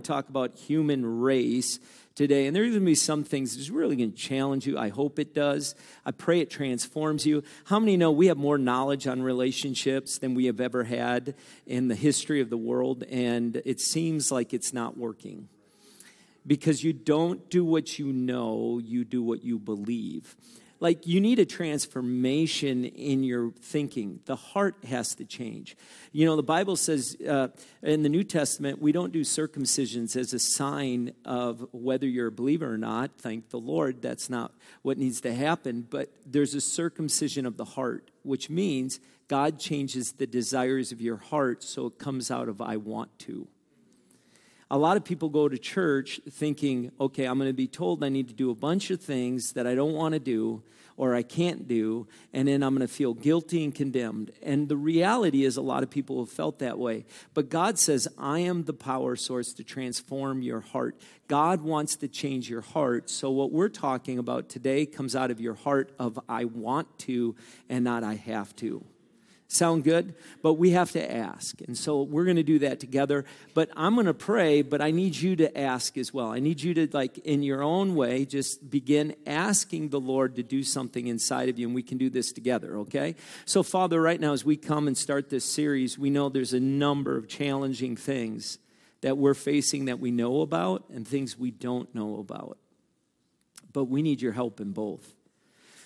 to talk about human race today. And there's going to be some things that's really going to challenge you. I hope it does. I pray it transforms you. How many know we have more knowledge on relationships than we have ever had in the history of the world? And it seems like it's not working because you don't do what you know, you do what you believe like you need a transformation in your thinking. The heart has to change. You know the bible says uh, in the new testament we don't do circumcisions as a sign of whether you're a believer or not. Thank the lord that's not what needs to happen. But there's a circumcision of the heart which means god changes the desires of your heart so it comes out of i want to a lot of people go to church thinking, okay, I'm going to be told I need to do a bunch of things that I don't want to do or I can't do, and then I'm going to feel guilty and condemned. And the reality is, a lot of people have felt that way. But God says, I am the power source to transform your heart. God wants to change your heart. So, what we're talking about today comes out of your heart of I want to and not I have to. Sound good? But we have to ask. And so we're going to do that together. But I'm going to pray, but I need you to ask as well. I need you to, like, in your own way, just begin asking the Lord to do something inside of you, and we can do this together, okay? So, Father, right now, as we come and start this series, we know there's a number of challenging things that we're facing that we know about and things we don't know about. But we need your help in both.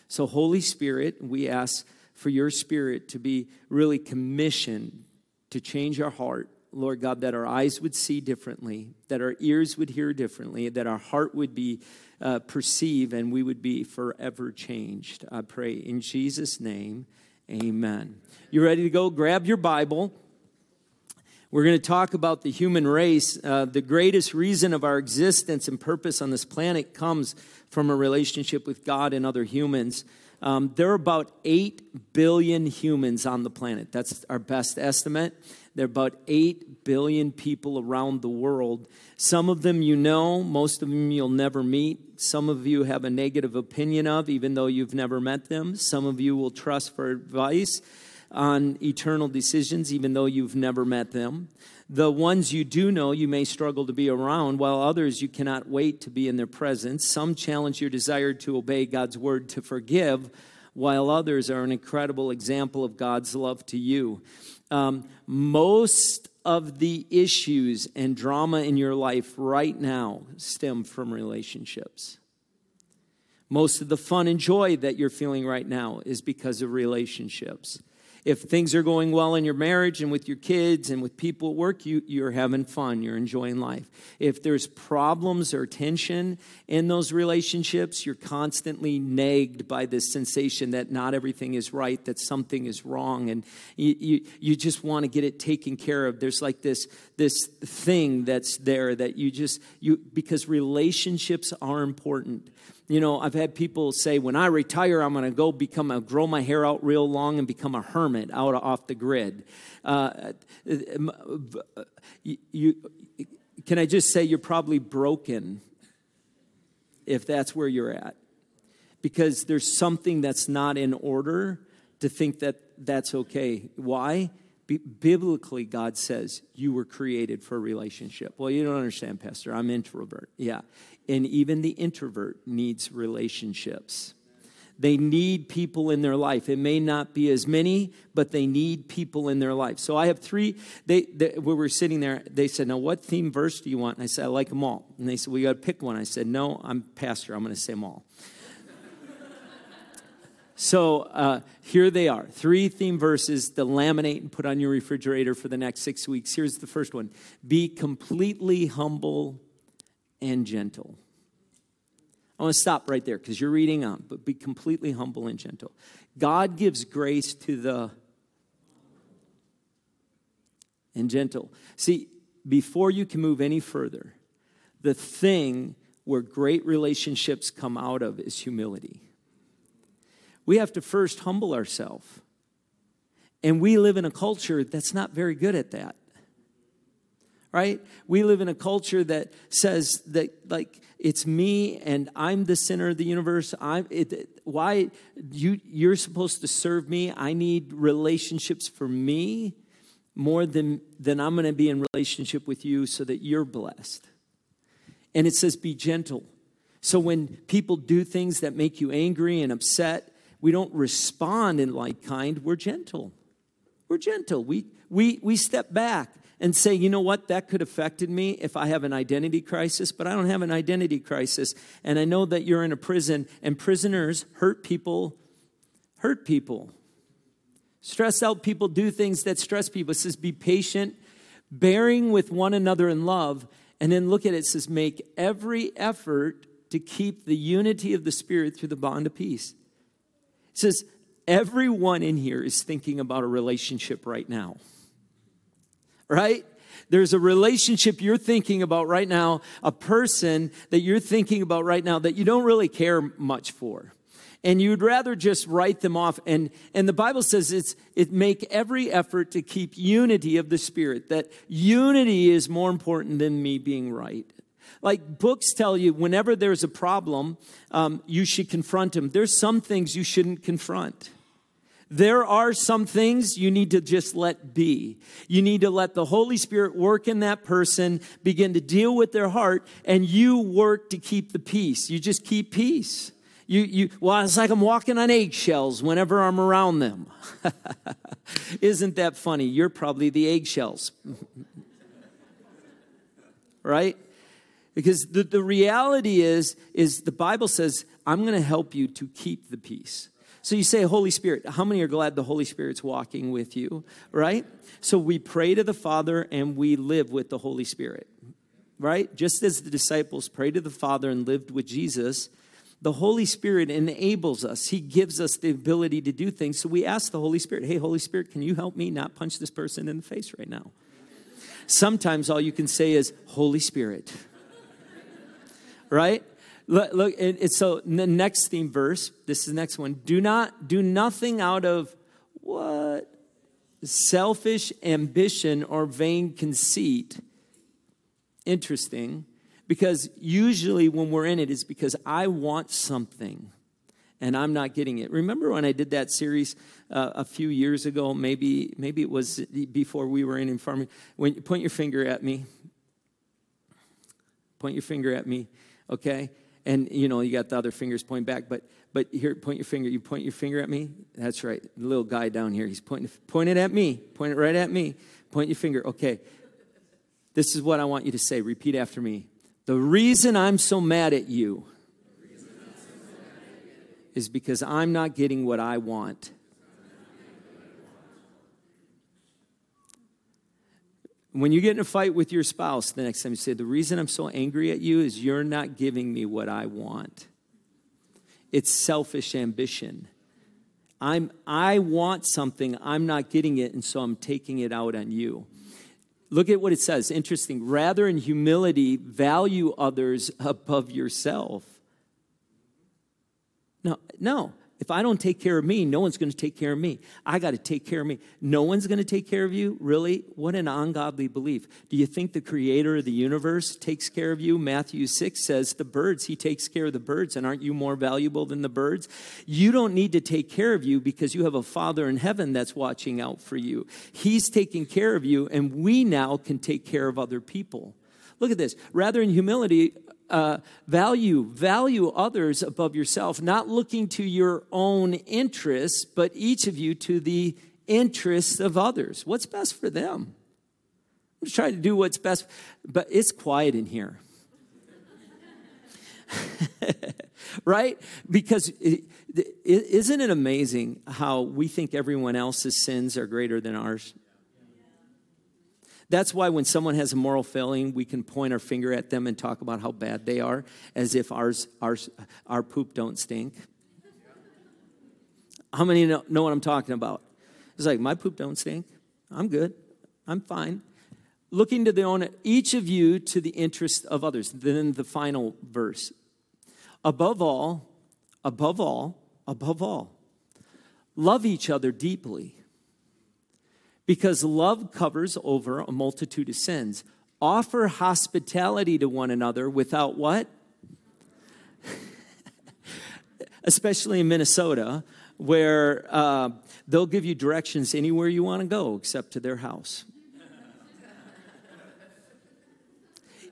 So, Holy Spirit, we ask for your spirit to be really commissioned to change our heart. Lord God, that our eyes would see differently, that our ears would hear differently, that our heart would be uh, perceive, and we would be forever changed. I pray in Jesus' name, amen. You ready to go? Grab your Bible. We're going to talk about the human race. Uh, the greatest reason of our existence and purpose on this planet comes from a relationship with God and other humans. Um, there are about 8 billion humans on the planet. That's our best estimate. There are about 8 billion people around the world. Some of them you know, most of them you'll never meet. Some of you have a negative opinion of, even though you've never met them. Some of you will trust for advice on eternal decisions, even though you've never met them. The ones you do know, you may struggle to be around, while others you cannot wait to be in their presence. Some challenge your desire to obey God's word to forgive, while others are an incredible example of God's love to you. Um, most of the issues and drama in your life right now stem from relationships. Most of the fun and joy that you're feeling right now is because of relationships if things are going well in your marriage and with your kids and with people at work, you, you're having fun, you're enjoying life. If there's problems or tension in those relationships, you're constantly nagged by this sensation that not everything is right, that something is wrong, and you, you, you just want to get it taken care of. There's like this, this thing that's there that you just, you because relationships are important. You know, I've had people say, when I retire, I'm going to go become a grow my hair out real long and become a hermit out off the grid. Uh, you, can I just say you're probably broken if that's where you're at? Because there's something that's not in order to think that that's okay. Why? Biblically, God says you were created for a relationship. Well, you don't understand, Pastor. I'm introvert. Yeah. And even the introvert needs relationships. They need people in their life. It may not be as many, but they need people in their life. So I have three. They, they we were sitting there. They said, "Now, what theme verse do you want?" And I said, "I like them all." And they said, "We got to pick one." I said, "No, I'm pastor. I'm going to say them all." So uh, here they are three theme verses to laminate and put on your refrigerator for the next six weeks. Here's the first one Be completely humble and gentle. I want to stop right there because you're reading on, but be completely humble and gentle. God gives grace to the and gentle. See, before you can move any further, the thing where great relationships come out of is humility. We have to first humble ourselves. And we live in a culture that's not very good at that right? We live in a culture that says that, like, it's me and I'm the center of the universe. I'm it, why you you're supposed to serve me. I need relationships for me more than, than I'm going to be in relationship with you so that you're blessed. And it says, be gentle. So when people do things that make you angry and upset, we don't respond in like kind, we're gentle. We're gentle. We, we, we step back and say, you know what, that could affected me if I have an identity crisis, but I don't have an identity crisis. And I know that you're in a prison, and prisoners hurt people, hurt people. Stress out people do things that stress people. It says, be patient, bearing with one another in love. And then look at it, it says, make every effort to keep the unity of the Spirit through the bond of peace. It says, everyone in here is thinking about a relationship right now. Right? There's a relationship you're thinking about right now, a person that you're thinking about right now that you don't really care much for and you'd rather just write them off and and the bible says it's it make every effort to keep unity of the spirit that unity is more important than me being right like books tell you whenever there's a problem um, you should confront them there's some things you shouldn't confront there are some things you need to just let be. You need to let the Holy Spirit work in that person, begin to deal with their heart, and you work to keep the peace. You just keep peace. You, you, well, it's like I'm walking on eggshells whenever I'm around them. Isn't that funny? You're probably the eggshells. right? Because the, the reality is, is the Bible says, I'm going to help you to keep the peace. So you say, Holy Spirit. How many are glad the Holy Spirit's walking with you, right? So we pray to the Father and we live with the Holy Spirit, right? Just as the disciples prayed to the Father and lived with Jesus, the Holy Spirit enables us. He gives us the ability to do things. So we ask the Holy Spirit, hey, Holy Spirit, can you help me not punch this person in the face right now? Sometimes all you can say is, Holy Spirit. Right? Look, look it's so the next theme verse, this is the next one. Do not do nothing out of what? Selfish ambition or vain conceit. Interesting because usually when we're in it's because I want something and I'm not getting it. Remember when I did that series uh, a few years ago? Maybe maybe it was before we were in in farming. When point your finger at me, point your finger at me, okay? And you know you got the other fingers pointing back, but but here point your finger. You point your finger at me. That's right. The little guy down here. He's pointing pointing at me. Point it right at me. Point your finger. Okay. This is what I want you to say. Repeat after me. The reason I'm so mad at you is because I'm not getting what I want. When you get in a fight with your spouse, the next time you say, The reason I'm so angry at you is you're not giving me what I want. It's selfish ambition. I'm, I want something, I'm not getting it, and so I'm taking it out on you. Look at what it says. Interesting. Rather, in humility, value others above yourself. No, no. If I don't take care of me, no one's going to take care of me. I got to take care of me. No one's going to take care of you? Really? What an ungodly belief. Do you think the creator of the universe takes care of you? Matthew 6 says, The birds, he takes care of the birds, and aren't you more valuable than the birds? You don't need to take care of you because you have a Father in heaven that's watching out for you. He's taking care of you, and we now can take care of other people. Look at this. Rather, in humility, uh, value value others above yourself not looking to your own interests but each of you to the interests of others. What's best for them? I'm just trying to do what's best but it's quiet in here. Right? Because it, isn't it amazing how we think everyone else's sins are greater than ours that's why when someone has a moral failing, we can point our finger at them and talk about how bad they are, as if ours, ours, our poop don't stink. How many know, know what I'm talking about? It's like, my poop don't stink. I'm good. I'm fine. Looking to the own, each of you to the interest of others. Then the final verse. Above all, above all, above all, love each other deeply because love covers over a multitude of sins. Offer hospitality to one another without what? Especially in Minnesota, where uh, they'll give you directions anywhere you want to go except to their house.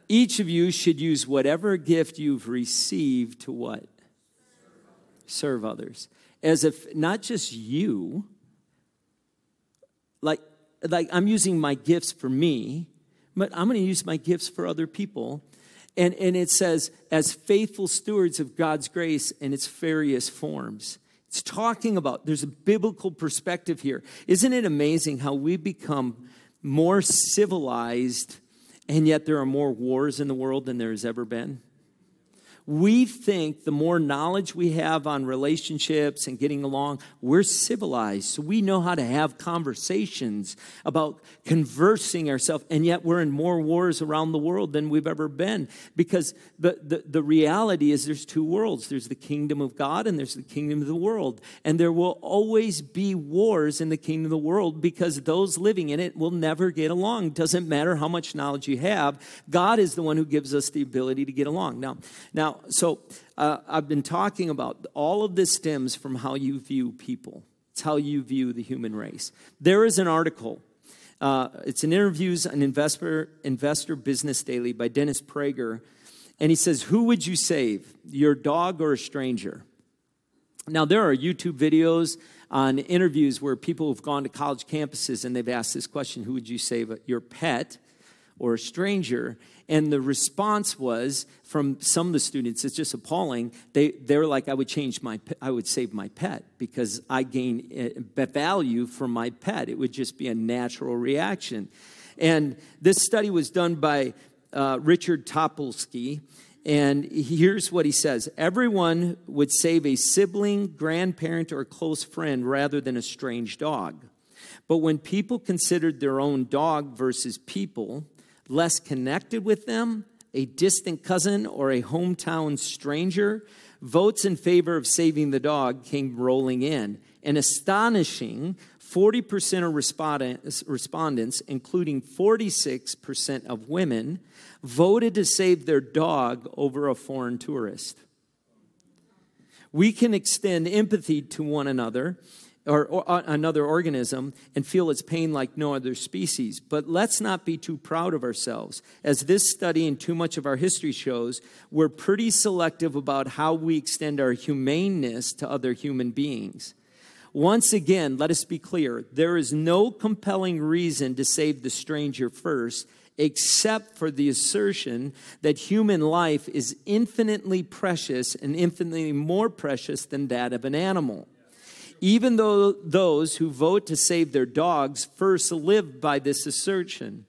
Each of you should use whatever gift you've received to what? Serve others. As if not just you, like like I'm using my gifts for me, but I'm going to use my gifts for other people. And, and it says, as faithful stewards of God's grace in its various forms. It's talking about, there's a biblical perspective here. Isn't it amazing how we become more civilized and yet there are more wars in the world than there has ever been? We think the more knowledge we have on relationships and getting along, we're civilized. So we know how to have conversations about conversing ourselves, and yet we're in more wars around the world than we've ever been. Because the, the, the reality is there's two worlds there's the kingdom of God and there's the kingdom of the world. And there will always be wars in the kingdom of the world because those living in it will never get along. Doesn't matter how much knowledge you have, God is the one who gives us the ability to get along. Now, now so uh, I've been talking about all of this stems from how you view people. It's how you view the human race. There is an article. Uh, it's an interviews on investor investor business daily by Dennis Prager, and he says, "Who would you save, your dog or a stranger?" Now there are YouTube videos on interviews where people have gone to college campuses and they've asked this question: Who would you save, your pet or a stranger? And the response was from some of the students, it's just appalling. They, they're like, I would change my, I would save my pet because I gain eh, value from my pet. It would just be a natural reaction. And this study was done by uh, Richard Topolski. And here's what he says Everyone would save a sibling, grandparent, or close friend rather than a strange dog. But when people considered their own dog versus people, less connected with them, a distant cousin, or a hometown stranger, votes in favor of saving the dog came rolling in. An astonishing 40% of respondents, including 46% of women, voted to save their dog over a foreign tourist. We can extend empathy to one another or, or uh, another organism and feel its pain like no other species. But let's not be too proud of ourselves. As this study and too much of our history shows, we're pretty selective about how we extend our humaneness to other human beings. Once again, let us be clear there is no compelling reason to save the stranger first except for the assertion that human life is infinitely precious and infinitely more precious than that of an animal even though those who vote to save their dogs first live by this assertion.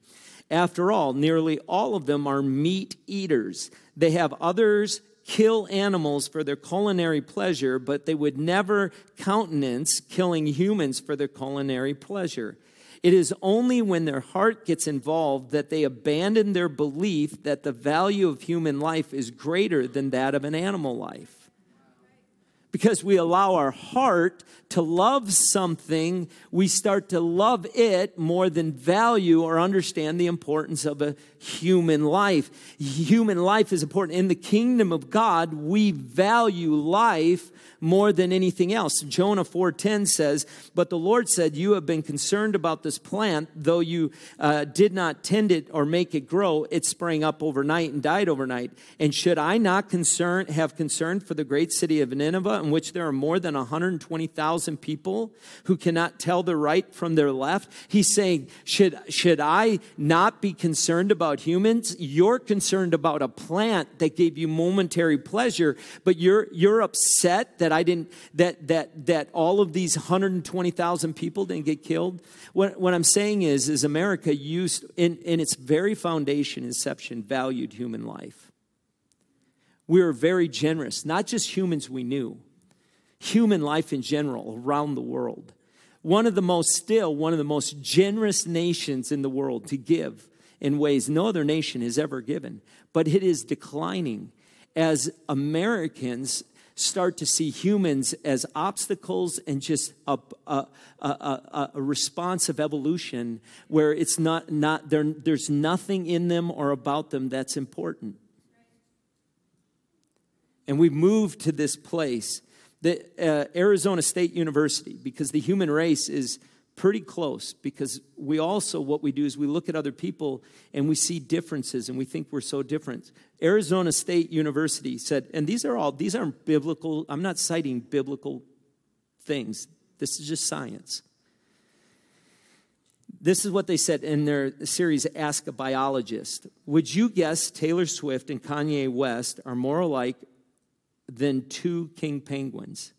After all, nearly all of them are meat eaters. They have others kill animals for their culinary pleasure, but they would never countenance killing humans for their culinary pleasure. It is only when their heart gets involved that they abandon their belief that the value of human life is greater than that of an animal life because we allow our heart to love something, we start to love it more than value or understand the importance of a human life. Human life is important. In the kingdom of God, we value life more than anything else. Jonah 4:10 says, "But the Lord said, you have been concerned about this plant, though you uh, did not tend it or make it grow, it sprang up overnight and died overnight. And should I not concern have concern for the great city of Nineveh, in which there are more than 120,000 people who cannot tell their right from their left?" He's saying, "Should should I not be concerned about humans? You're concerned about a plant that gave you momentary pleasure, but you're you're upset that that I didn't, that, that, that all of these 120,000 people didn't get killed. What, what I'm saying is, is America used, in, in its very foundation, inception, valued human life. We were very generous, not just humans we knew, human life in general around the world. One of the most, still, one of the most generous nations in the world to give in ways no other nation has ever given. But it is declining as Americans start to see humans as obstacles and just a, a, a, a response of evolution where it's not, not there, there's nothing in them or about them that's important. And we've moved to this place, the uh, Arizona State University, because the human race is pretty close because we also, what we do is we look at other people and we see differences and we think we're so different. Arizona State University said, and these are all, these aren't biblical, I'm not citing biblical things. This is just science. This is what they said in their series, Ask a Biologist. Would you guess Taylor Swift and Kanye West are more alike than two king penguins?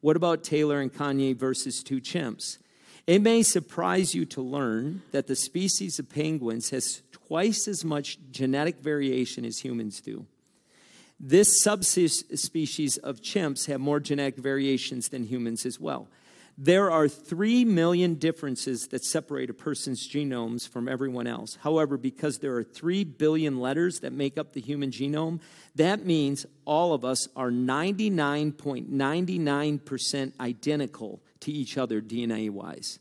What about Taylor and Kanye versus two chimps? It may surprise you to learn that the species of penguins has twice as much genetic variation as humans do. This subspecies of chimps have more genetic variations than humans as well. There are 3 million differences that separate a person's genomes from everyone else. However, because there are 3 billion letters that make up the human genome, that means all of us are 99.99% identical to each other DNA wise.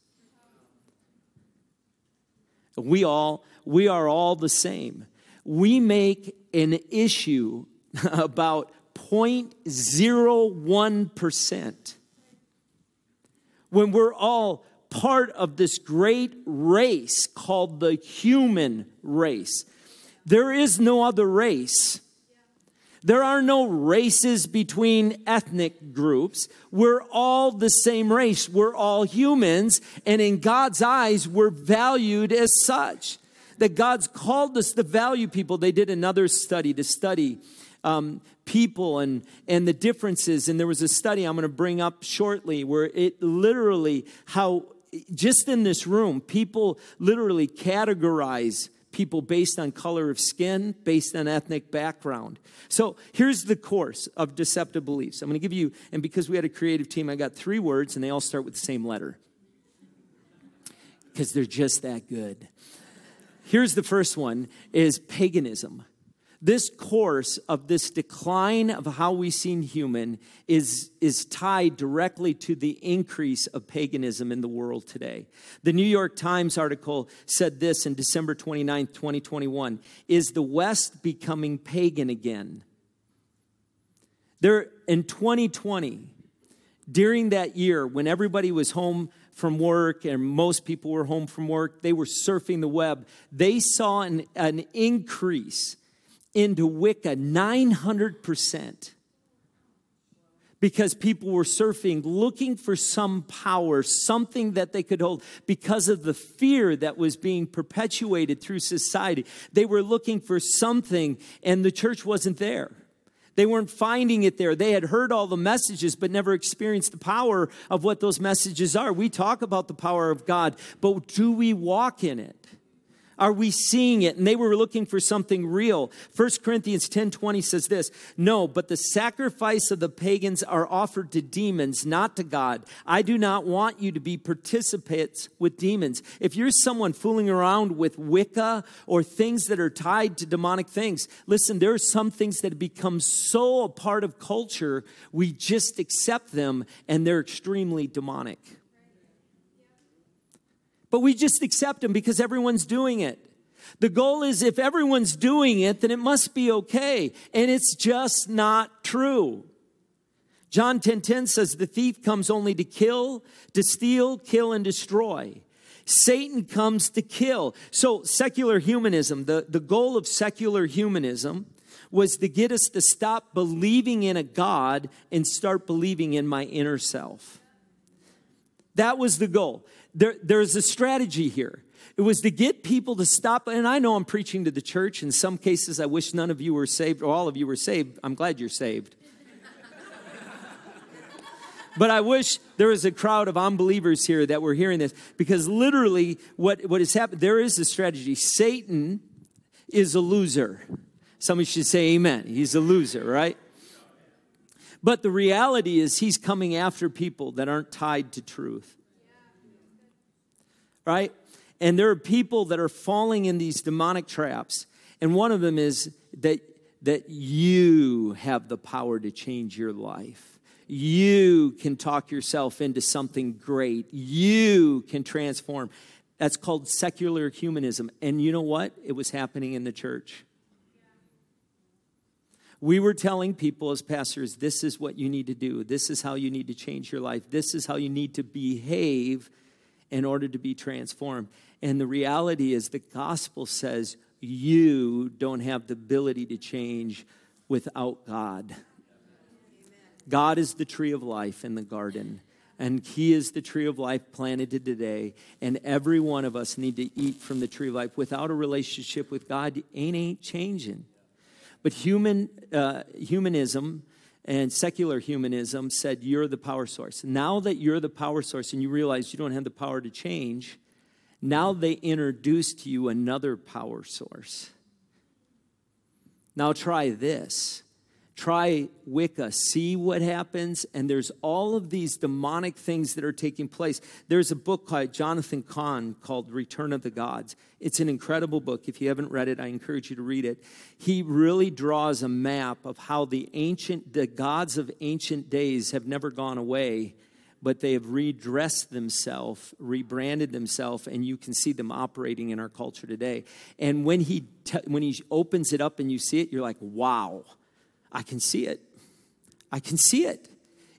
We all we are all the same. We make an issue about 0.01% when we're all part of this great race called the human race. There is no other race. There are no races between ethnic groups. We're all the same race. We're all humans. And in God's eyes, we're valued as such. That God's called us to value people. They did another study to study um, people and, and the differences. And there was a study I'm going to bring up shortly where it literally, how just in this room, people literally categorize people based on color of skin, based on ethnic background. So here's the course of deceptive beliefs. I'm going to give you, and because we had a creative team, I got three words, and they all start with the same letter because they're just that good. Here's the first one is paganism. This course of this decline of how we see human is, is tied directly to the increase of paganism in the world today. The New York Times article said this in December 29, 2021 Is the West becoming pagan again? There, in 2020, during that year when everybody was home from work and most people were home from work, they were surfing the web, they saw an, an increase into Wicca 900% because people were surfing looking for some power, something that they could hold because of the fear that was being perpetuated through society. They were looking for something, and the church wasn't there. They weren't finding it there. They had heard all the messages, but never experienced the power of what those messages are. We talk about the power of God, but do we walk in it? Are we seeing it? And they were looking for something real. 1 Corinthians 10 20 says this No, but the sacrifice of the pagans are offered to demons, not to God. I do not want you to be participants with demons. If you're someone fooling around with Wicca or things that are tied to demonic things, listen, there are some things that become so a part of culture, we just accept them and they're extremely demonic but we just accept them because everyone's doing it. The goal is if everyone's doing it, then it must be okay. And it's just not true. John 10:10 10, 10 says the thief comes only to kill, to steal, kill and destroy. Satan comes to kill. So secular humanism, the, the goal of secular humanism was to get us to stop believing in a God and start believing in my inner self. That was the goal there, there's a strategy here. It was to get people to stop, and I know I'm preaching to the church. In some cases, I wish none of you were saved or all of you were saved. I'm glad you're saved. but I wish there was a crowd of unbelievers here that were hearing this because literally, what, what has happened, there is a strategy. Satan is a loser. Somebody should say amen. He's a loser, right? But the reality is, he's coming after people that aren't tied to truth right? And there are people that are falling in these demonic traps. And one of them is that, that you have the power to change your life. You can talk yourself into something great. You can transform. That's called secular humanism. And you know what? It was happening in the church. We were telling people as pastors, this is what you need to do. This is how you need to change your life. This is how you need to behave in order to be transformed. And the reality is, the gospel says you don't have the ability to change without God. God is the tree of life in the garden and he is the tree of life planted today and every one of us need to eat from the tree of life without a relationship with god ain't ain't changing but human uh, humanism and secular humanism said you're the power source. Now that you're the power source and you realize you don't have the power to change now they introduce to you another power source. Now try this try Wicca, see what happens. And there's all of these demonic things that are taking place. There's a book by Jonathan Cahn called Return of the Gods. It's an incredible book. If you haven't read it, I encourage you to read it. He really draws a map of how the ancient, the gods of ancient days have never gone away. But they have redressed themselves, rebranded themselves, and you can see them operating in our culture today. And when he t- when he opens it up and you see it, you're like, "Wow!" I can see it. I can see it.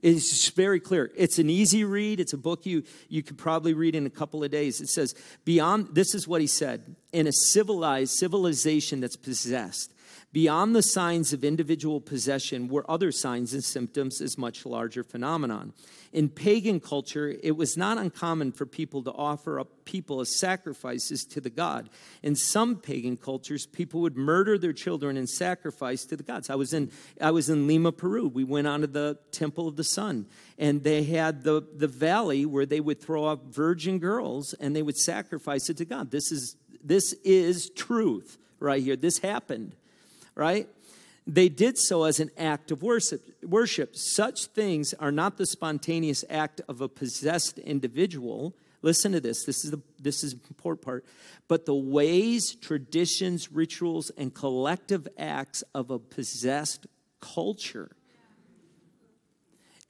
It's just very clear. It's an easy read. It's a book you, you could probably read in a couple of days. It says, Beyond, this is what he said, in a civilized civilization that's possessed, beyond the signs of individual possession were other signs and symptoms as much larger phenomenon. In pagan culture, it was not uncommon for people to offer up people as sacrifices to the god. In some pagan cultures, people would murder their children and sacrifice to the gods. I was in, I was in Lima, Peru. We went onto the Temple of the Sun, and they had the, the valley where they would throw up virgin girls and they would sacrifice it to God. This is, this is truth right here. This happened, right? They did so as an act of worship. worship. Such things are not the spontaneous act of a possessed individual. Listen to this. This is the this is important part. But the ways, traditions, rituals, and collective acts of a possessed culture.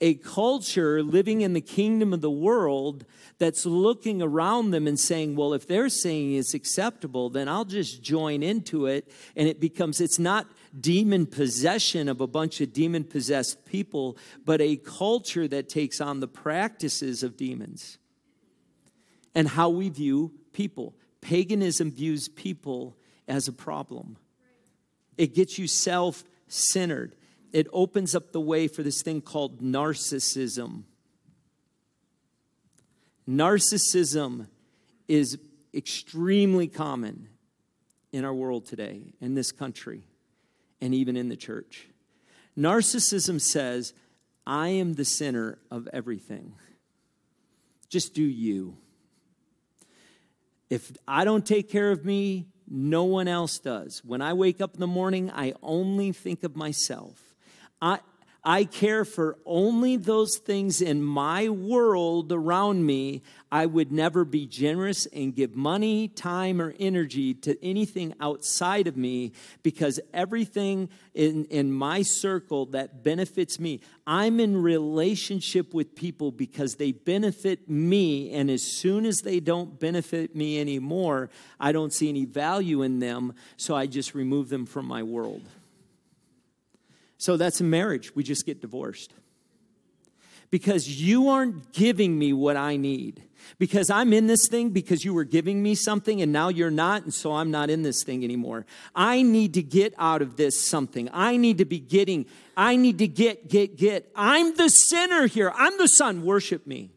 A culture living in the kingdom of the world that's looking around them and saying, well, if they're saying it's acceptable, then I'll just join into it. And it becomes, it's not demon possession of a bunch of demon possessed people, but a culture that takes on the practices of demons and how we view people. Paganism views people as a problem, it gets you self centered. It opens up the way for this thing called narcissism. Narcissism is extremely common in our world today, in this country and even in the church. Narcissism says, I am the center of everything. Just do you. If I don't take care of me, no one else does. When I wake up in the morning, I only think of myself. I, I care for only those things in my world around me. I would never be generous and give money, time, or energy to anything outside of me because everything in, in my circle that benefits me, I'm in relationship with people because they benefit me. And as soon as they don't benefit me anymore, I don't see any value in them. So I just remove them from my world. So that's a marriage. We just get divorced. Because you aren't giving me what I need. Because I'm in this thing because you were giving me something and now you're not, and so I'm not in this thing anymore. I need to get out of this something. I need to be getting, I need to get, get, get. I'm the sinner here. I'm the sun. Worship me.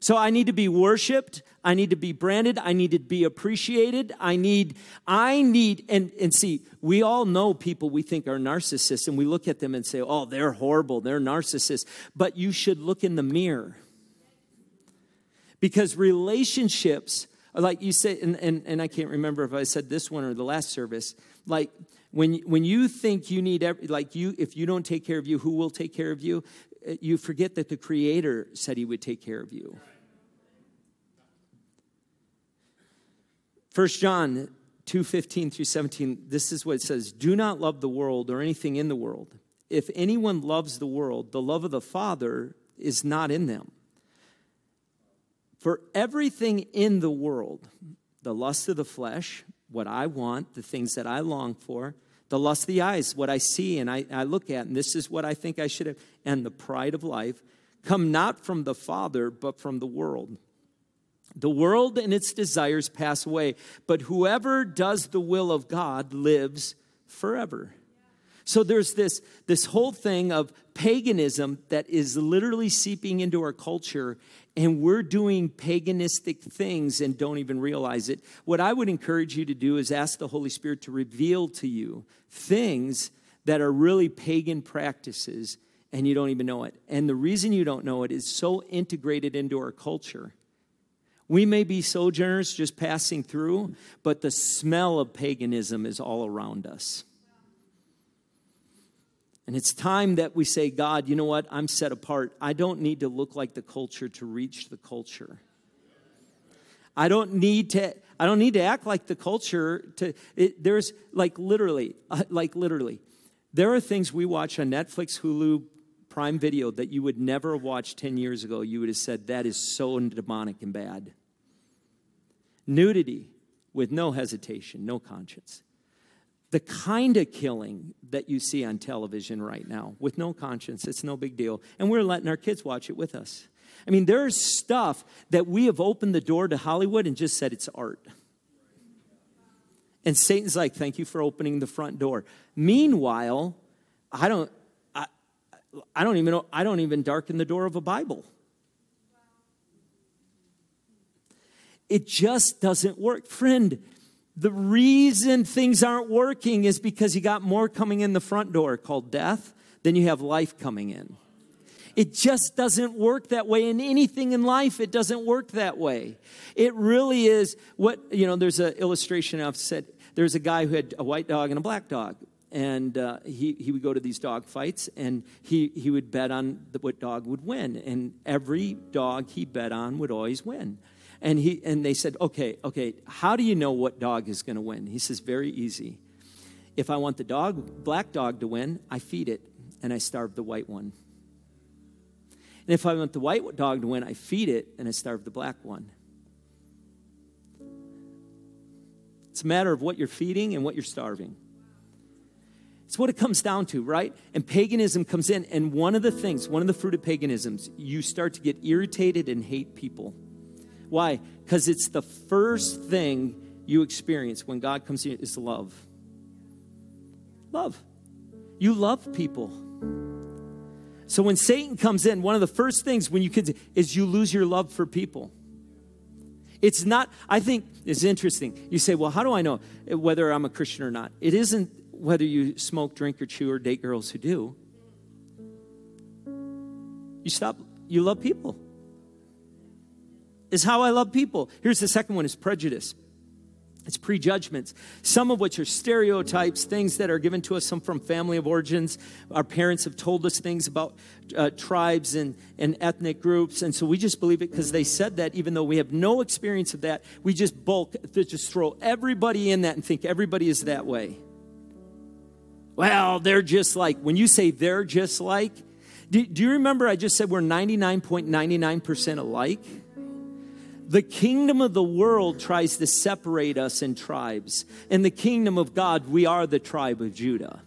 So I need to be worshiped. I need to be branded. I need to be appreciated. I need, I need, and, and see, we all know people we think are narcissists, and we look at them and say, oh, they're horrible, they're narcissists. But you should look in the mirror. Because relationships, like you said, and, and, and I can't remember if I said this one or the last service, like when, when you think you need, every, like you, if you don't take care of you, who will take care of you? Uh, you forget that the Creator said He would take care of you. 1 John 2 15 through 17, this is what it says Do not love the world or anything in the world. If anyone loves the world, the love of the Father is not in them. For everything in the world, the lust of the flesh, what I want, the things that I long for, the lust of the eyes, what I see and I, I look at, and this is what I think I should have, and the pride of life, come not from the Father, but from the world. The world and its desires pass away, but whoever does the will of God lives forever. So there's this, this whole thing of paganism that is literally seeping into our culture, and we're doing paganistic things and don't even realize it. What I would encourage you to do is ask the Holy Spirit to reveal to you things that are really pagan practices and you don't even know it. And the reason you don't know it is so integrated into our culture. We may be sojourners just passing through, but the smell of paganism is all around us. And it's time that we say, God, you know what? I'm set apart. I don't need to look like the culture to reach the culture. I don't need to I don't need to act like the culture to it, there's like literally uh, like literally there are things we watch on Netflix, Hulu, Prime Video that you would never have watched 10 years ago. You would have said that is so demonic and bad. Nudity with no hesitation, no conscience the kind of killing that you see on television right now with no conscience, it's no big deal. And we're letting our kids watch it with us. I mean, there's stuff that we have opened the door to Hollywood and just said it's art. And Satan's like, thank you for opening the front door. Meanwhile, I don't, I, I don't even know, I don't even darken the door of a Bible. It just doesn't work. Friend, the reason things aren't working is because you got more coming in the front door called death than you have life coming in. It just doesn't work that way in anything in life. It doesn't work that way. It really is what, you know, there's an illustration I've said. There's a guy who had a white dog and a black dog. And uh, he, he would go to these dog fights and he, he would bet on the, what dog would win. And every dog he bet on would always win. And, he, and they said, okay, okay, how do you know what dog is going to win? He says, very easy. If I want the dog, black dog to win, I feed it and I starve the white one. And if I want the white dog to win, I feed it and I starve the black one. It's a matter of what you're feeding and what you're starving. It's what it comes down to, right? And paganism comes in, and one of the things, one of the fruit of paganisms, you start to get irritated and hate people. Why? Because it's the first thing you experience when God comes in is love. Love. You love people. So when Satan comes in, one of the first things when you can is you lose your love for people. It's not, I think it's interesting. You say, well, how do I know whether I'm a Christian or not? It isn't whether you smoke, drink, or chew, or date girls who do. You stop, you love people is how I love people. Here's the second one is prejudice. It's prejudgments, some of which are stereotypes, things that are given to us, some from family of origins. Our parents have told us things about uh, tribes and, and ethnic groups, and so we just believe it because they said that, even though we have no experience of that. We just bulk, just throw everybody in that and think everybody is that way. Well, they're just like, when you say they're just like, do, do you remember I just said we're 99.99% alike? The kingdom of the world tries to separate us in tribes. In the kingdom of God, we are the tribe of Judah.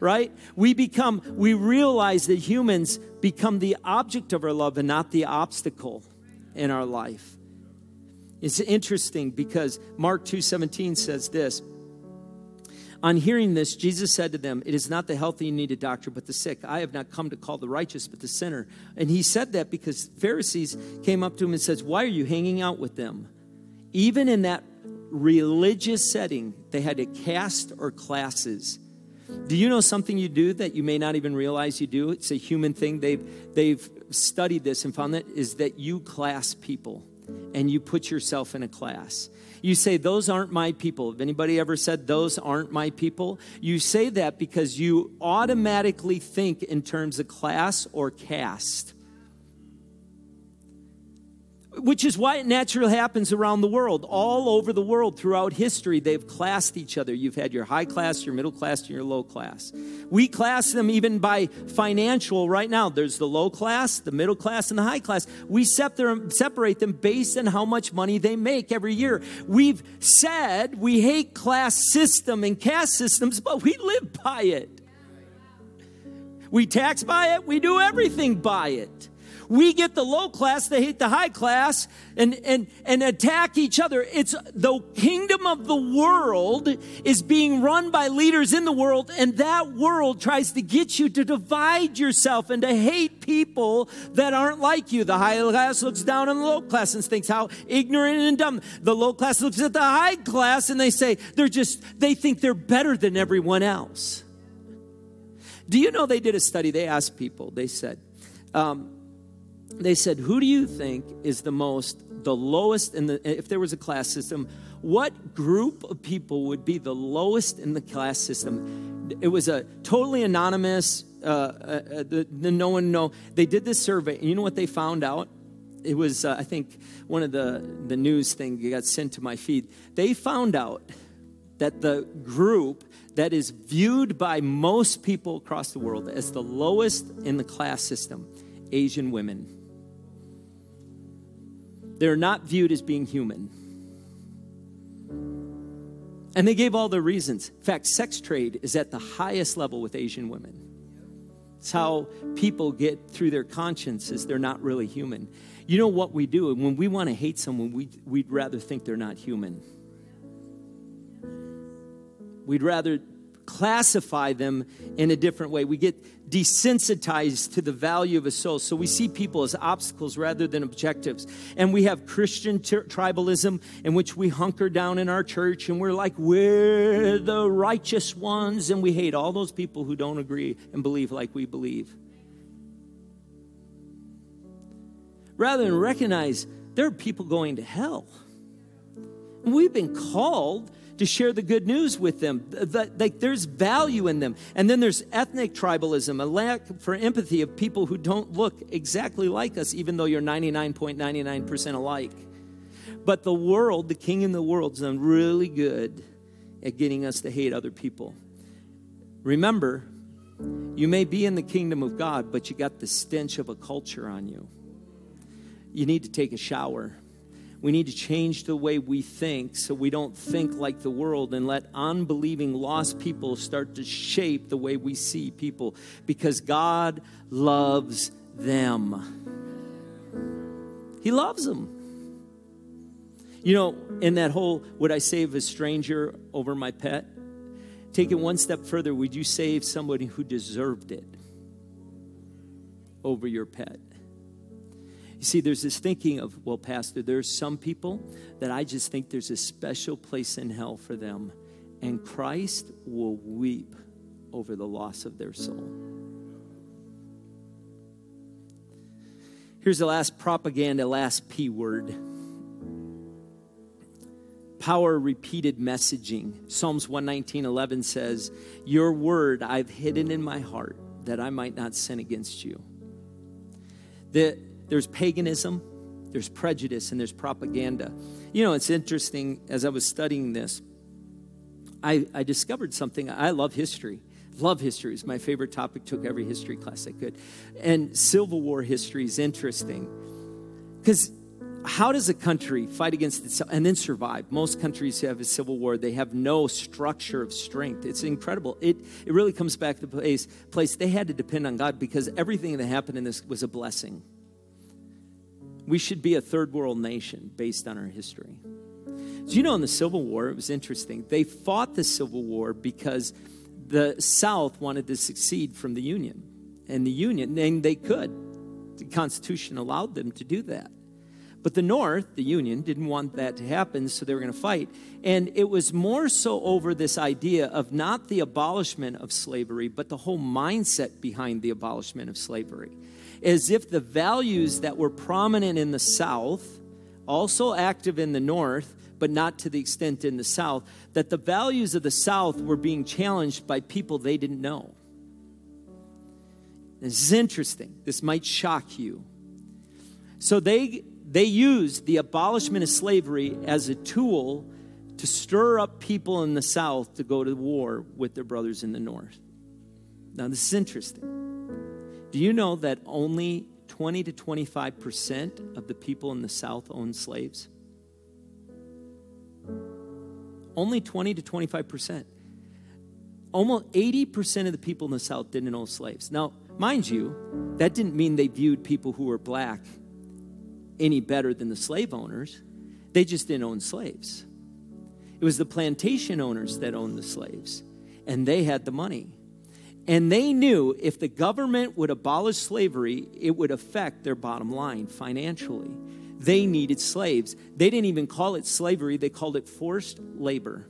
Right? We become, we realize that humans become the object of our love and not the obstacle in our life. It's interesting because Mark 2:17 says this, on hearing this, Jesus said to them, It is not the healthy who need a doctor, but the sick. I have not come to call the righteous, but the sinner. And he said that because Pharisees came up to him and says, Why are you hanging out with them? Even in that religious setting, they had a caste or classes. Do you know something you do that you may not even realize you do? It's a human thing. They've, they've studied this and found that is that you class people and you put yourself in a class. You say, Those aren't my people. Have anybody ever said, Those aren't my people? You say that because you automatically think in terms of class or caste which is why it naturally happens around the world. All over the world throughout history, they've classed each other. You've had your high class, your middle class, and your low class. We class them even by financial right now. There's the low class, the middle class, and the high class. We separate them based on how much money they make every year. We've said we hate class system and caste systems, but we live by it. We tax by it, we do everything by it. We get the low class, they hate the high class and, and, and attack each other. It's the kingdom of the world is being run by leaders in the world, and that world tries to get you to divide yourself and to hate people that aren't like you. The high class looks down on the low class and thinks how ignorant and dumb. The low class looks at the high class and they say they're just, they think they're better than everyone else. Do you know they did a study? They asked people, they said, um, they said, who do you think is the most, the lowest in the, if there was a class system, what group of people would be the lowest in the class system? It was a totally anonymous, uh, uh, uh the, the no one know. They did this survey, and you know what they found out? It was, uh, I think, one of the, the news thing got sent to my feed. They found out that the group that is viewed by most people across the world as the lowest in the class system Asian women. They're not viewed as being human. And they gave all the reasons. In fact, sex trade is at the highest level with Asian women. It's how people get through their consciences they're not really human. You know what we do? When we want to hate someone, we, we'd rather think they're not human. We'd rather classify them in a different way. We get desensitized to the value of a soul. So we see people as obstacles rather than objectives. And we have Christian ter- tribalism in which we hunker down in our church and we're like, we're the righteous ones. And we hate all those people who don't agree and believe like we believe. Rather than recognize there are people going to hell. We've been called to share the good news with them. Like, there's value in them. And then there's ethnic tribalism, a lack for empathy of people who don't look exactly like us, even though you're 99.99% alike. But the world, the king in the world, is done really good at getting us to hate other people. Remember, you may be in the kingdom of God, but you got the stench of a culture on you. You need to take a shower we need to change the way we think so we don't think like the world and let unbelieving lost people start to shape the way we see people because God loves them. He loves them. You know, in that whole, would I save a stranger over my pet? Take it one step further. Would you save somebody who deserved it over your pet? You see, there's this thinking of, well, Pastor, there's some people that I just think there's a special place in hell for them, and Christ will weep over the loss of their soul. Here's the last propaganda, last P word power repeated messaging. Psalms 119 11 says, Your word I've hidden in my heart that I might not sin against you. The there's paganism, there's prejudice, and there's propaganda. You know, it's interesting as I was studying this, I, I discovered something. I love history. Love history is my favorite topic. Took every history class I could. And Civil War history is interesting because how does a country fight against itself and then survive? Most countries have a civil war. They have no structure of strength. It's incredible. It, it really comes back to the place, place they had to depend on God because everything that happened in this was a blessing. We should be a third world nation based on our history. Do you know in the Civil War, it was interesting. They fought the Civil War because the South wanted to succeed from the Union. And the Union, and they could. The Constitution allowed them to do that. But the North, the Union, didn't want that to happen, so they were going to fight. And it was more so over this idea of not the abolishment of slavery, but the whole mindset behind the abolishment of slavery as if the values that were prominent in the South, also active in the North, but not to the extent in the South, that the values of the South were being challenged by people they didn't know. This is interesting. This might shock you. So they they used the abolishment of slavery as a tool to stir up people in the South to go to war with their brothers in the North. Now, this is interesting. Do you know that only 20 to 25% of the people in the South own slaves? Only 20 to 25%. Almost 80% of the people in the South didn't own slaves. Now, Mind you, that didn't mean they viewed people who were black any better than the slave owners. They just didn't own slaves. It was the plantation owners that owned the slaves, and they had the money. And they knew if the government would abolish slavery, it would affect their bottom line financially. They needed slaves. They didn't even call it slavery, they called it forced labor.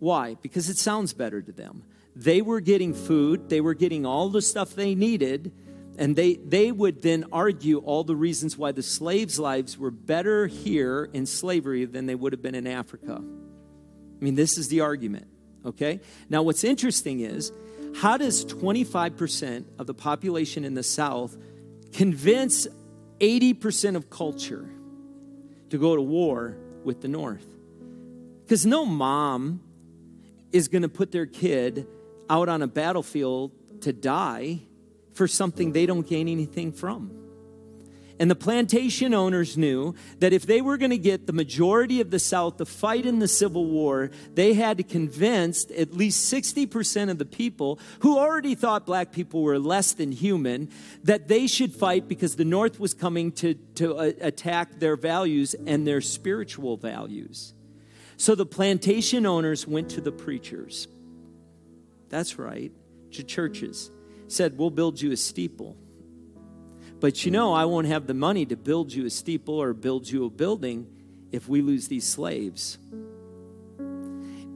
Why? Because it sounds better to them. They were getting food, they were getting all the stuff they needed, and they, they would then argue all the reasons why the slaves' lives were better here in slavery than they would have been in Africa. I mean, this is the argument, okay? Now, what's interesting is how does 25% of the population in the South convince 80% of culture to go to war with the North? Because no mom is going to put their kid out on a battlefield to die for something they don't gain anything from. And the plantation owners knew that if they were going to get the majority of the South to fight in the Civil War, they had to convince at least 60% of the people who already thought black people were less than human that they should fight because the North was coming to, to uh, attack their values and their spiritual values. So the plantation owners went to the preachers. That's right, to churches. Said, We'll build you a steeple. But you know, I won't have the money to build you a steeple or build you a building if we lose these slaves.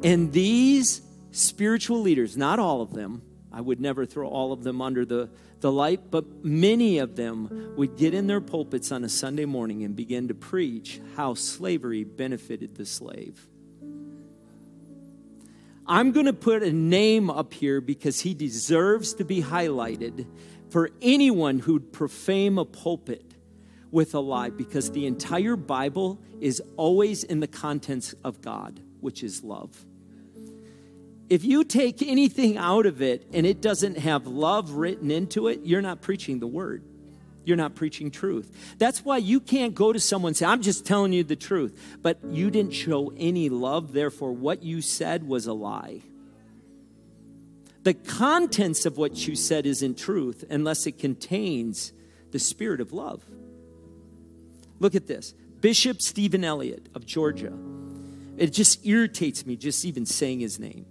And these spiritual leaders, not all of them, I would never throw all of them under the, the light, but many of them would get in their pulpits on a Sunday morning and begin to preach how slavery benefited the slave. I'm going to put a name up here because he deserves to be highlighted for anyone who'd profane a pulpit with a lie because the entire Bible is always in the contents of God, which is love. If you take anything out of it and it doesn't have love written into it, you're not preaching the word you're not preaching truth. That's why you can't go to someone and say, I'm just telling you the truth. But you didn't show any love, therefore, what you said was a lie. The contents of what you said isn't truth unless it contains the spirit of love. Look at this Bishop Stephen Elliott of Georgia. It just irritates me just even saying his name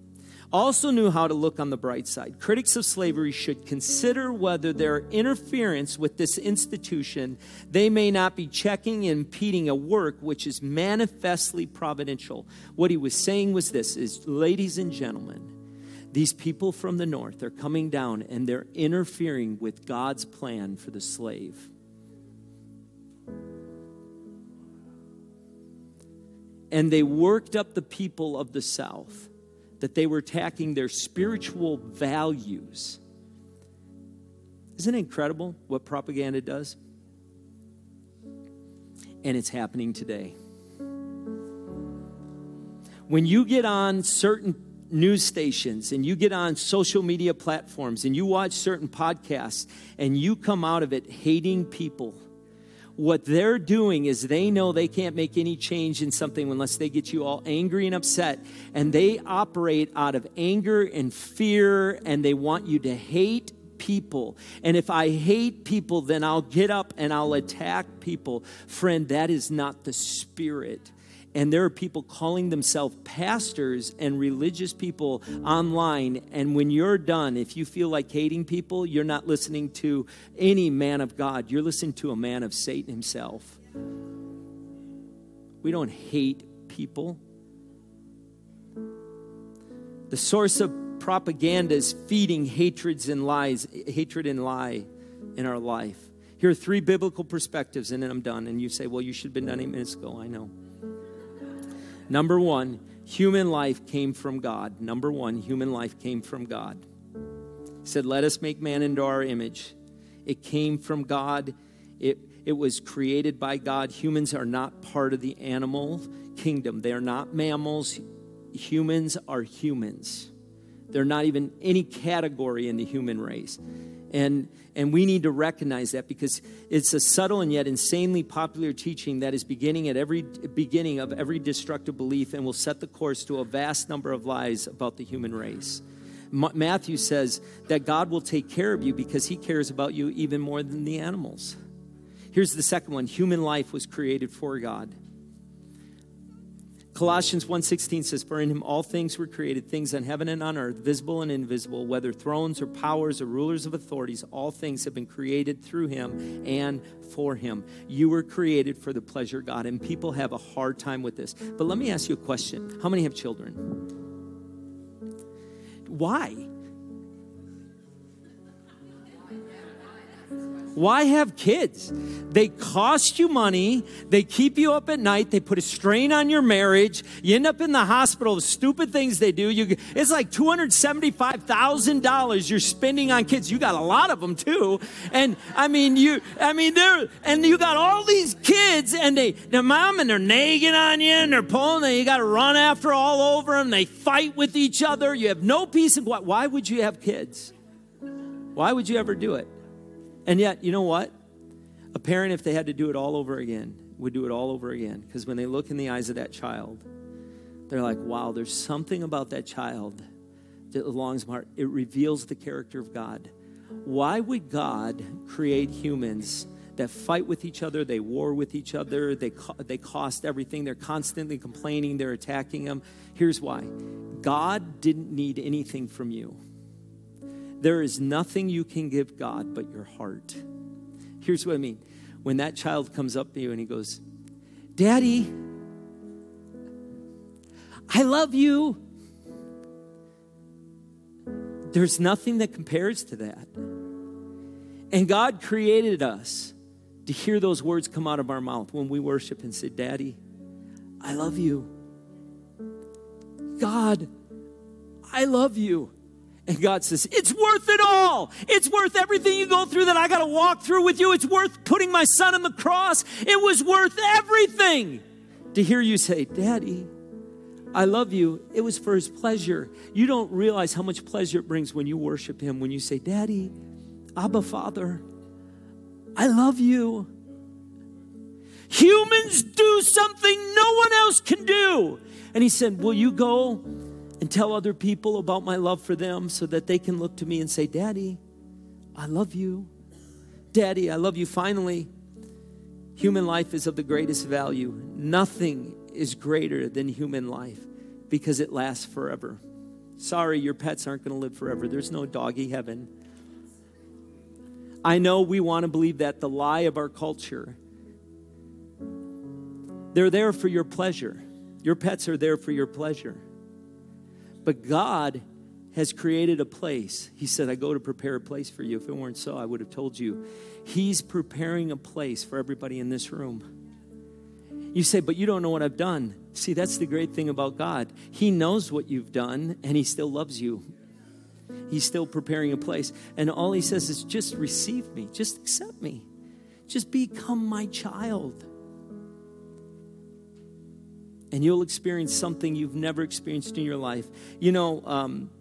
also knew how to look on the bright side. Critics of slavery should consider whether their interference with this institution they may not be checking and impeding a work which is manifestly providential. What he was saying was this is ladies and gentlemen, these people from the north are coming down and they're interfering with God's plan for the slave. And they worked up the people of the south that they were attacking their spiritual values. Isn't it incredible what propaganda does? And it's happening today. When you get on certain news stations and you get on social media platforms and you watch certain podcasts and you come out of it hating people what they're doing is they know they can't make any change in something unless they get you all angry and upset. And they operate out of anger and fear, and they want you to hate people. And if I hate people, then I'll get up and I'll attack people. Friend, that is not the spirit and there are people calling themselves pastors and religious people online. And when you're done, if you feel like hating people, you're not listening to any man of God. You're listening to a man of Satan himself. We don't hate people. The source of propaganda is feeding hatreds and lies, hatred and lie in our life. Here are three biblical perspectives, and then I'm done. And you say, well, you should have been done eight minutes ago. I know. Number one, human life came from God. Number one, human life came from God. He said, Let us make man into our image. It came from God. It, it was created by God. Humans are not part of the animal kingdom, they are not mammals. Humans are humans. They're not even any category in the human race. And, and we need to recognize that because it's a subtle and yet insanely popular teaching that is beginning at every beginning of every destructive belief and will set the course to a vast number of lies about the human race. Matthew says that God will take care of you because he cares about you even more than the animals. Here's the second one human life was created for God. Colossians 1:16 says for in him all things were created things on heaven and on earth visible and invisible whether thrones or powers or rulers of authorities all things have been created through him and for him. You were created for the pleasure of God and people have a hard time with this. But let me ask you a question. How many have children? Why? Why have kids? They cost you money. They keep you up at night. They put a strain on your marriage. You end up in the hospital. The stupid things they do. You, it's like two hundred seventy-five thousand dollars you're spending on kids. You got a lot of them too. And I mean, you. I mean, they're and you got all these kids, and they, their mom, and they're nagging on you, and they're pulling. And you got to run after all over them. They fight with each other. You have no peace of. Why would you have kids? Why would you ever do it? And yet, you know what? A parent, if they had to do it all over again, would do it all over again. Because when they look in the eyes of that child, they're like, wow, there's something about that child that belongs my heart. It reveals the character of God. Why would God create humans that fight with each other, they war with each other, they, they cost everything, they're constantly complaining, they're attacking them? Here's why God didn't need anything from you. There is nothing you can give God but your heart. Here's what I mean. When that child comes up to you and he goes, Daddy, I love you. There's nothing that compares to that. And God created us to hear those words come out of our mouth when we worship and say, Daddy, I love you. God, I love you. And God says, It's worth it all. It's worth everything you go through that I got to walk through with you. It's worth putting my son on the cross. It was worth everything to hear you say, Daddy, I love you. It was for his pleasure. You don't realize how much pleasure it brings when you worship him, when you say, Daddy, Abba, Father, I love you. Humans do something no one else can do. And he said, Will you go and tell other people about my love for them so that they can look to me and say, Daddy, I love you. Daddy, I love you. Finally, human life is of the greatest value. Nothing is greater than human life because it lasts forever. Sorry, your pets aren't going to live forever. There's no doggy heaven. I know we want to believe that the lie of our culture. They're there for your pleasure. Your pets are there for your pleasure. But God has created a place. He said, I go to prepare a place for you. If it weren't so, I would have told you. He's preparing a place for everybody in this room. You say, but you don't know what I've done. See, that's the great thing about God. He knows what you've done, and He still loves you. He's still preparing a place. And all He says is, just receive me, just accept me, just become my child and you'll experience something you've never experienced in your life. You know, um,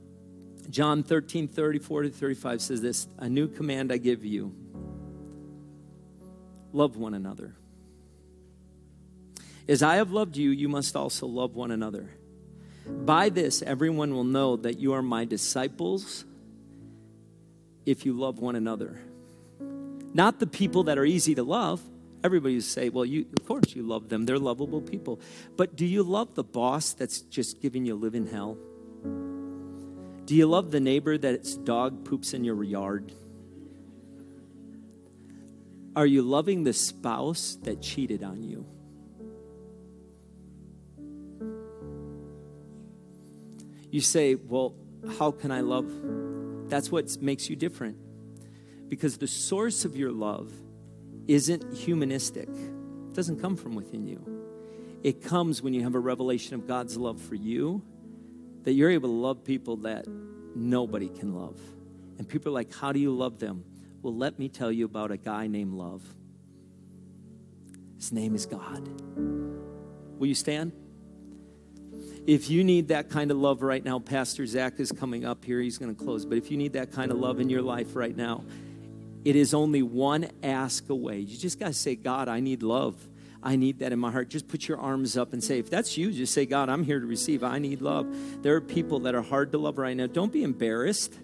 John 13, 34 to 35 says this A new command I give you love one another. As I have loved you, you must also love one another. By this, everyone will know that you are my disciples if you love one another. Not the people that are easy to love, Everybody say, well, you, of course you love them. They're lovable people. But do you love the boss that's just giving you a living hell? Do you love the neighbor that its dog poops in your yard? Are you loving the spouse that cheated on you? You say, well, how can I love? That's what makes you different. Because the source of your love isn't humanistic, it doesn't come from within you. It comes when you have a revelation of God's love for you, that you're able to love people that nobody can love. And people are like, How do you love them? Well, let me tell you about a guy named Love. His name is God. Will you stand? If you need that kind of love right now, Pastor Zach is coming up here. He's going to close. But if you need that kind of love in your life right now, it is only one ask away. You just got to say, God, I need love. I need that in my heart. Just put your arms up and say, if that's you, just say, God, I'm here to receive. I need love. There are people that are hard to love right now. Don't be embarrassed.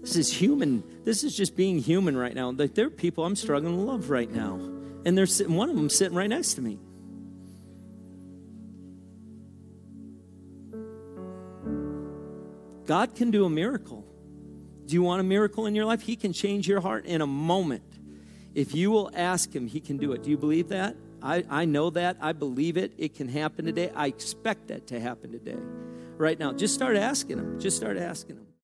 This is human. This is just being human right now. Like there are people I'm struggling to love right now. And there's sitting, one of them sitting right next to me. God can do a miracle. Do you want a miracle in your life? He can change your heart in a moment. If you will ask Him, He can do it. Do you believe that? I, I know that. I believe it. It can happen today. I expect that to happen today. Right now, just start asking Him. Just start asking Him.